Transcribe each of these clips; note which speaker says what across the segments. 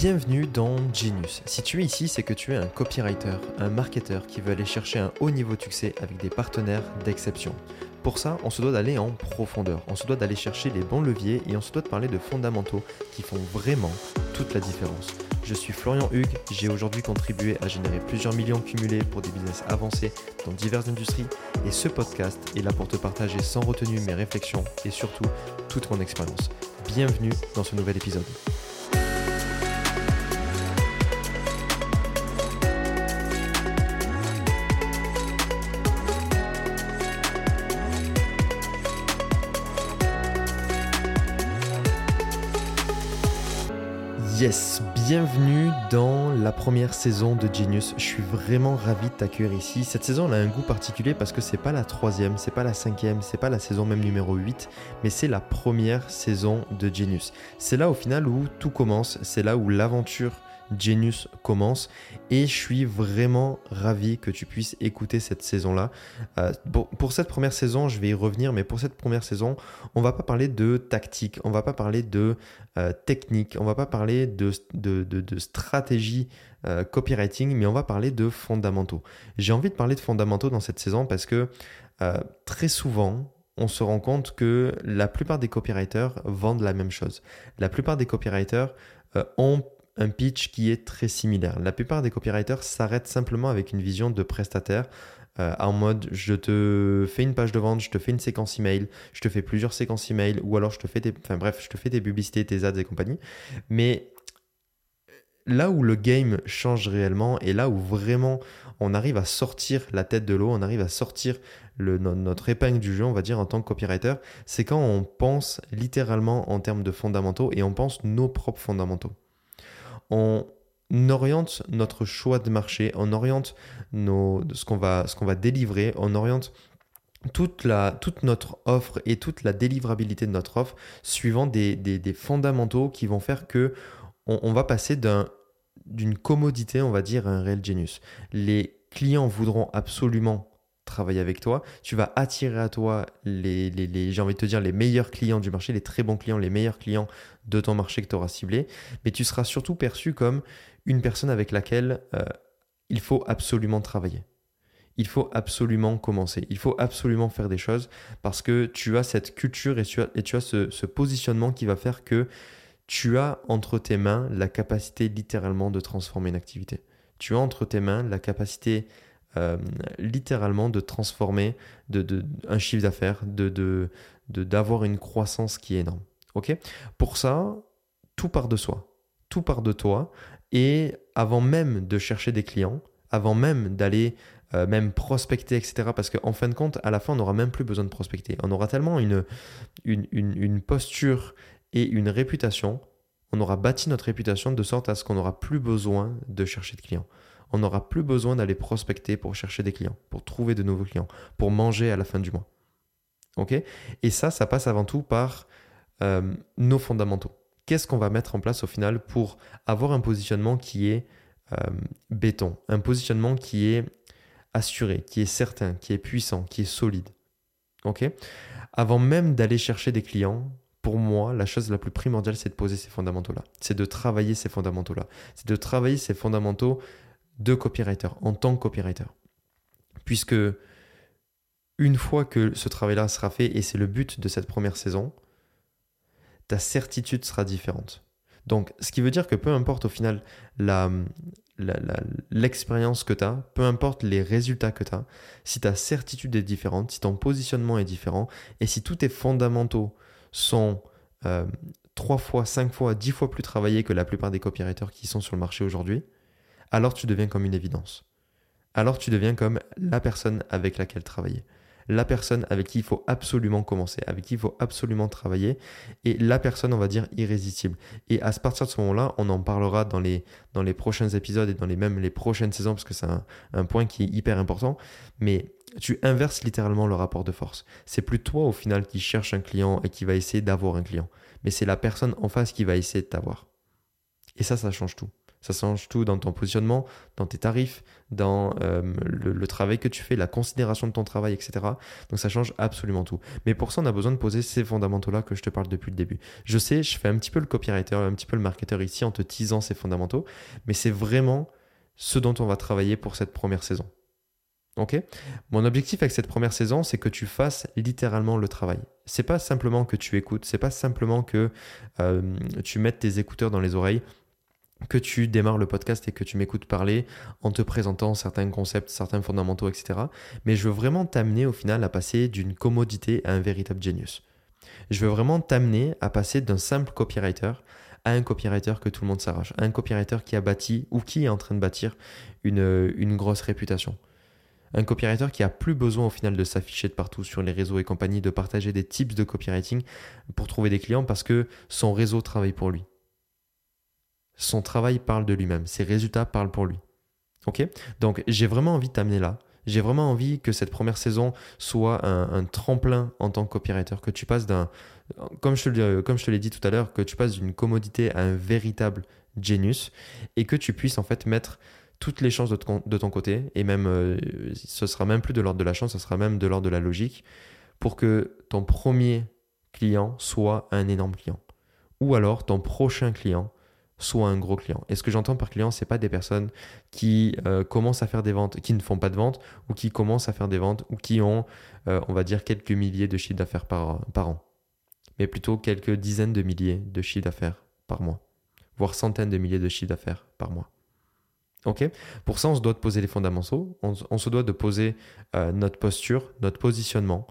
Speaker 1: Bienvenue dans Genius. Si tu es ici, c'est que tu es un copywriter, un marketeur qui veut aller chercher un haut niveau de succès avec des partenaires d'exception. Pour ça, on se doit d'aller en profondeur, on se doit d'aller chercher les bons leviers et on se doit de parler de fondamentaux qui font vraiment toute la différence. Je suis Florian Hugues, j'ai aujourd'hui contribué à générer plusieurs millions cumulés pour des business avancés dans diverses industries et ce podcast est là pour te partager sans retenue mes réflexions et surtout toute mon expérience. Bienvenue dans ce nouvel épisode. Yes, bienvenue dans la première saison de Genius. Je suis vraiment ravi de t'accueillir ici. Cette saison a un goût particulier parce que c'est pas la troisième, c'est pas la cinquième, c'est pas la saison même numéro 8, mais c'est la première saison de Genius. C'est là au final où tout commence, c'est là où l'aventure Genius commence et je suis vraiment ravi que tu puisses écouter cette saison-là. Euh, pour cette première saison, je vais y revenir, mais pour cette première saison, on va pas parler de tactique, on va pas parler de euh, technique, on va pas parler de, de, stratégie euh, copywriting, mais on va parler de fondamentaux. J'ai envie de parler de fondamentaux dans cette saison parce que très souvent, on se rend compte que la plupart des copywriters vendent la même chose. La plupart des copywriters ont un pitch qui est très similaire. La plupart des copywriters s'arrêtent simplement avec une vision de prestataire euh, en mode je te fais une page de vente, je te fais une séquence email, je te fais plusieurs séquences email ou alors je te fais des enfin bref, je te fais des publicités, tes ads et compagnie. Mais là où le game change réellement et là où vraiment on arrive à sortir la tête de l'eau, on arrive à sortir notre épingle du jeu, on va dire, en tant que copywriter, c'est quand on pense littéralement en termes de fondamentaux et on pense nos propres fondamentaux on oriente notre choix de marché, on oriente nos, ce qu'on va, qu'on va délivrer, on oriente toute, notre offre et toute la délivrabilité de notre offre suivant des, des, fondamentaux qui vont faire que on, va passer d'un, d'une commodité, on va dire, à un réel genius. Les clients voudront absolument travailler avec toi. Tu vas attirer à toi les, les, j'ai envie de te dire, les meilleurs clients du marché, les très bons clients, les meilleurs clients de ton marché que tu auras ciblé. Mais tu seras surtout perçu comme une personne avec laquelle euh, il faut absolument travailler. Il faut absolument commencer. Il faut absolument faire des choses parce que tu as cette culture et tu as, et tu as ce positionnement qui va faire que tu as entre tes mains la capacité littéralement de transformer une activité. Tu as entre tes mains la capacité euh, littéralement de transformer de, un chiffre d'affaires, de, d'avoir une croissance qui est énorme. ok? Pour ça, tout part de soi. Tout part de toi. Et avant même de chercher des clients, avant même d'aller euh, même prospecter, etc. Parce qu'en fin de compte, à la fin, on n'aura même plus besoin de prospecter. On aura tellement une, une, une, posture et une réputation, on aura bâti notre réputation de sorte à ce qu'on n'aura plus besoin de chercher de clients on n'aura plus besoin d'aller prospecter pour chercher des clients, pour trouver de nouveaux clients, pour manger à la fin du mois. Ok? Et ça, ça passe avant tout par euh, nos fondamentaux. Qu'est-ce qu'on va mettre en place au final pour avoir un positionnement qui est euh, béton, un positionnement qui est assuré, qui est certain, qui est puissant, qui est solide? Ok? Avant même d'aller chercher des clients, pour moi, la chose la plus primordiale, c'est de poser ces fondamentaux-là. C'est de travailler ces fondamentaux-là. C'est de travailler ces fondamentaux de copywriter, en tant que copywriter. Puisque une fois que ce travail-là sera fait, et c'est le but de cette première saison, ta certitude sera différente. Donc, ce qui veut dire que peu importe au final l'expérience que tu as, peu importe les résultats que tu as, si ta certitude est différente, si ton positionnement est différent, et si tous tes fondamentaux sont euh, trois fois, cinq fois, dix fois plus travaillés que la plupart des copywriters qui sont sur le marché aujourd'hui, alors tu deviens comme une évidence. Alors tu deviens comme la personne avec laquelle travailler. La personne avec qui il faut absolument commencer, avec qui il faut absolument travailler, et la personne, on va dire, irrésistible. Et à partir de ce moment-là, on en parlera dans les, prochains épisodes et dans les prochaines saisons, parce que c'est un point qui est hyper important. Mais tu inverses littéralement le rapport de force. C'est plus toi au final qui cherche un client et qui va essayer d'avoir un client, mais c'est la personne en face qui va essayer de t'avoir. Et ça, ça change tout. Ça change tout dans ton positionnement, dans tes tarifs, dans euh, le, travail que tu fais, la considération de ton travail, etc. Donc ça change absolument tout. Mais pour ça, on a besoin de poser ces fondamentaux-là que je te parle depuis le début. Je sais, je fais un petit peu le copywriter, un petit peu le marketeur ici en te teasant ces fondamentaux, mais c'est vraiment ce dont on va travailler pour cette première saison. Ok? Mon objectif avec cette première saison, c'est que tu fasses littéralement le travail. C'est pas simplement que tu écoutes, c'est pas simplement que euh, tu mettes tes écouteurs dans les oreilles que tu démarres le podcast et que tu m'écoutes parler en te présentant certains concepts, certains fondamentaux, etc. Mais je veux vraiment t'amener au final à passer d'une commodité à un véritable genius. Je veux vraiment t'amener à passer d'un simple copywriter à un copywriter que tout le monde s'arrache, un copywriter qui a bâti ou qui est en train de bâtir une, une grosse réputation. Un copywriter qui a plus besoin au final de s'afficher de partout sur les réseaux et compagnie, de partager des tips de copywriting pour trouver des clients parce que son réseau travaille pour lui. Son travail parle de lui-même, ses résultats parlent pour lui. Ok? Donc j'ai vraiment envie de t'amener là. J'ai vraiment envie que cette première saison soit un, tremplin en tant que copywriter, que tu passes d'un, comme je te, l'ai dit tout à l'heure, que tu passes d'une commodité à un véritable genius et que tu puisses en fait mettre toutes les chances de ton, de ton côté et même euh, ce sera même plus de l'ordre de la chance, ce sera même de l'ordre de la logique pour que ton premier client soit un énorme client ou alors ton prochain client soit un gros client. Et ce que j'entends par client, c'est pas des personnes qui euh, commencent à faire des ventes, qui ne font pas de ventes, ou qui commencent à faire des ventes, ou qui ont, euh, on va dire, quelques milliers de chiffres d'affaires par, an. Mais plutôt quelques dizaines de milliers de chiffres d'affaires par mois, voire centaines de milliers de chiffres d'affaires par mois. Ok? Pour ça, on se doit de poser les fondamentaux, on, on se doit de poser euh, notre posture, notre positionnement,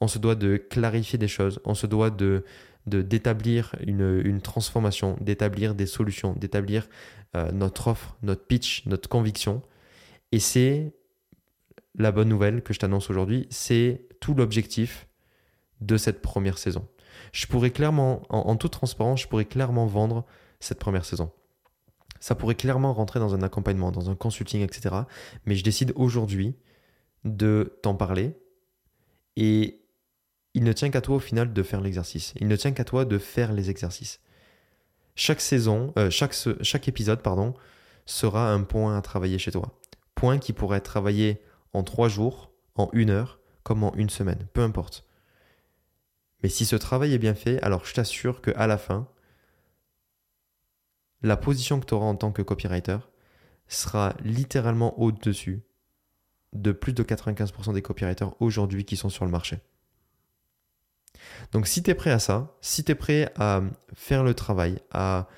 Speaker 1: on se doit de clarifier des choses, on se doit de d'établir une, transformation, d'établir des solutions, d'établir euh, notre offre, notre pitch, notre conviction. Et c'est la bonne nouvelle que je t'annonce aujourd'hui, c'est tout l'objectif de cette première saison. Je pourrais clairement, en, toute transparence, je pourrais clairement vendre cette première saison. Ça pourrait clairement rentrer dans un accompagnement, dans un consulting, etc. Mais je décide aujourd'hui de t'en parler et il ne tient qu'à toi au final de faire l'exercice. Il ne tient qu'à toi de faire les exercices. Chaque saison, euh, chaque, épisode, pardon, sera un point à travailler chez toi. Point qui pourrait être travaillé en trois jours, en une heure, comme en une semaine, peu importe. Mais si ce travail est bien fait, alors je t'assure qu'à la fin, la position que tu auras en tant que copywriter sera littéralement au-dessus de plus de 95% des copywriters aujourd'hui qui sont sur le marché. Donc si tu es prêt à ça, si tu es prêt à faire le travail, à,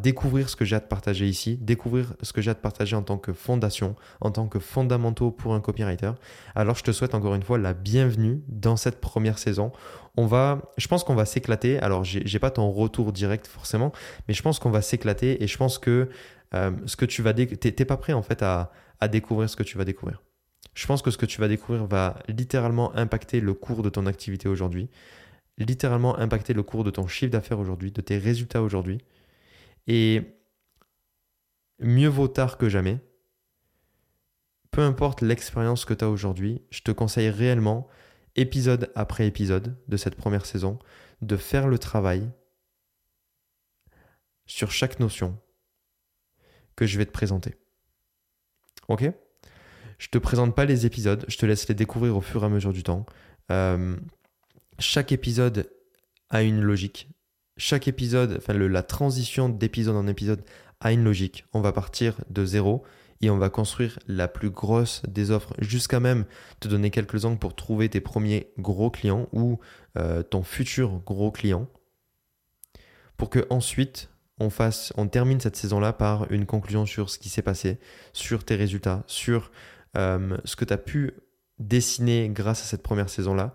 Speaker 1: découvrir ce que j'ai à te partager ici, découvrir ce que j'ai à te partager en tant que fondation, en tant que fondamentaux pour un copywriter, alors je te souhaite encore une fois la bienvenue dans cette première saison. On va, je pense qu'on va s'éclater. Alors j'ai pas ton retour direct forcément, mais je pense qu'on va s'éclater et je pense que euh, ce que tu vas, t'es pas prêt en fait à découvrir ce que tu vas découvrir. Je pense que ce que tu vas découvrir va littéralement impacter le cours de ton activité aujourd'hui, littéralement impacter le cours de ton chiffre d'affaires aujourd'hui, de tes résultats aujourd'hui. Et mieux vaut tard que jamais. Peu importe l'expérience que tu as aujourd'hui, je te conseille réellement, épisode après épisode de cette première saison, de faire le travail sur chaque notion que je vais te présenter. Ok? Je te présente pas les épisodes, je te laisse les découvrir au fur et à mesure du temps. Euh, chaque épisode a une logique. Chaque épisode, enfin la transition d'épisode en épisode a une logique. On va partir de zéro et on va construire la plus grosse des offres jusqu'à même te donner quelques angles pour trouver tes premiers gros clients ou euh, ton futur gros client pour que ensuite on fasse on termine cette saison là par une conclusion sur ce qui s'est passé sur tes résultats sur euh, ce que tu as pu dessiner grâce à cette première saison-là,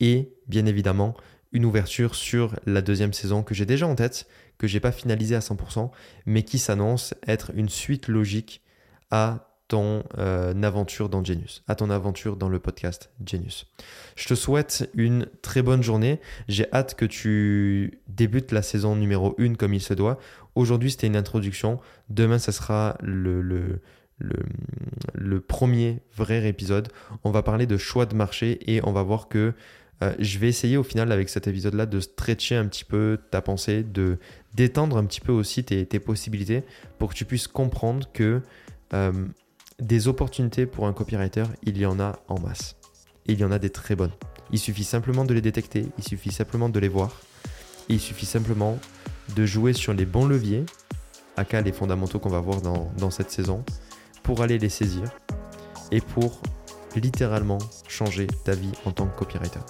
Speaker 1: et bien évidemment une ouverture sur la deuxième saison que j'ai déjà en tête, que j'ai pas finalisé à 100%, mais qui s'annonce être une suite logique à ton euh, aventure dans Genius, à ton aventure dans le podcast Genius. Je te souhaite une très bonne journée. J'ai hâte que tu débutes la saison numéro 1 comme il se doit. Aujourd'hui, c'était une introduction. Demain, ce sera le, le, le, premier vrai épisode, on va parler de choix de marché et on va voir que Euh, je vais essayer au final avec cet épisode-là de stretcher un petit peu ta pensée, de d'étendre un petit peu aussi tes, possibilités pour que tu puisses comprendre que euh, des opportunités pour un copywriter, il y en a en masse. Il y en a des très bonnes. Il suffit simplement de les détecter, il suffit simplement de les voir, il suffit simplement de jouer sur les bons leviers, à cas les fondamentaux qu'on va voir dans cette saison, pour aller les saisir et pour littéralement changer ta vie en tant que copywriter.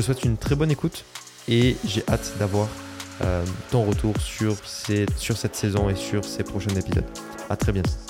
Speaker 1: Je te souhaite une très bonne écoute et j'ai hâte d'avoir euh, ton retour sur, sur cette saison et sur ces prochains épisodes. À très bientôt.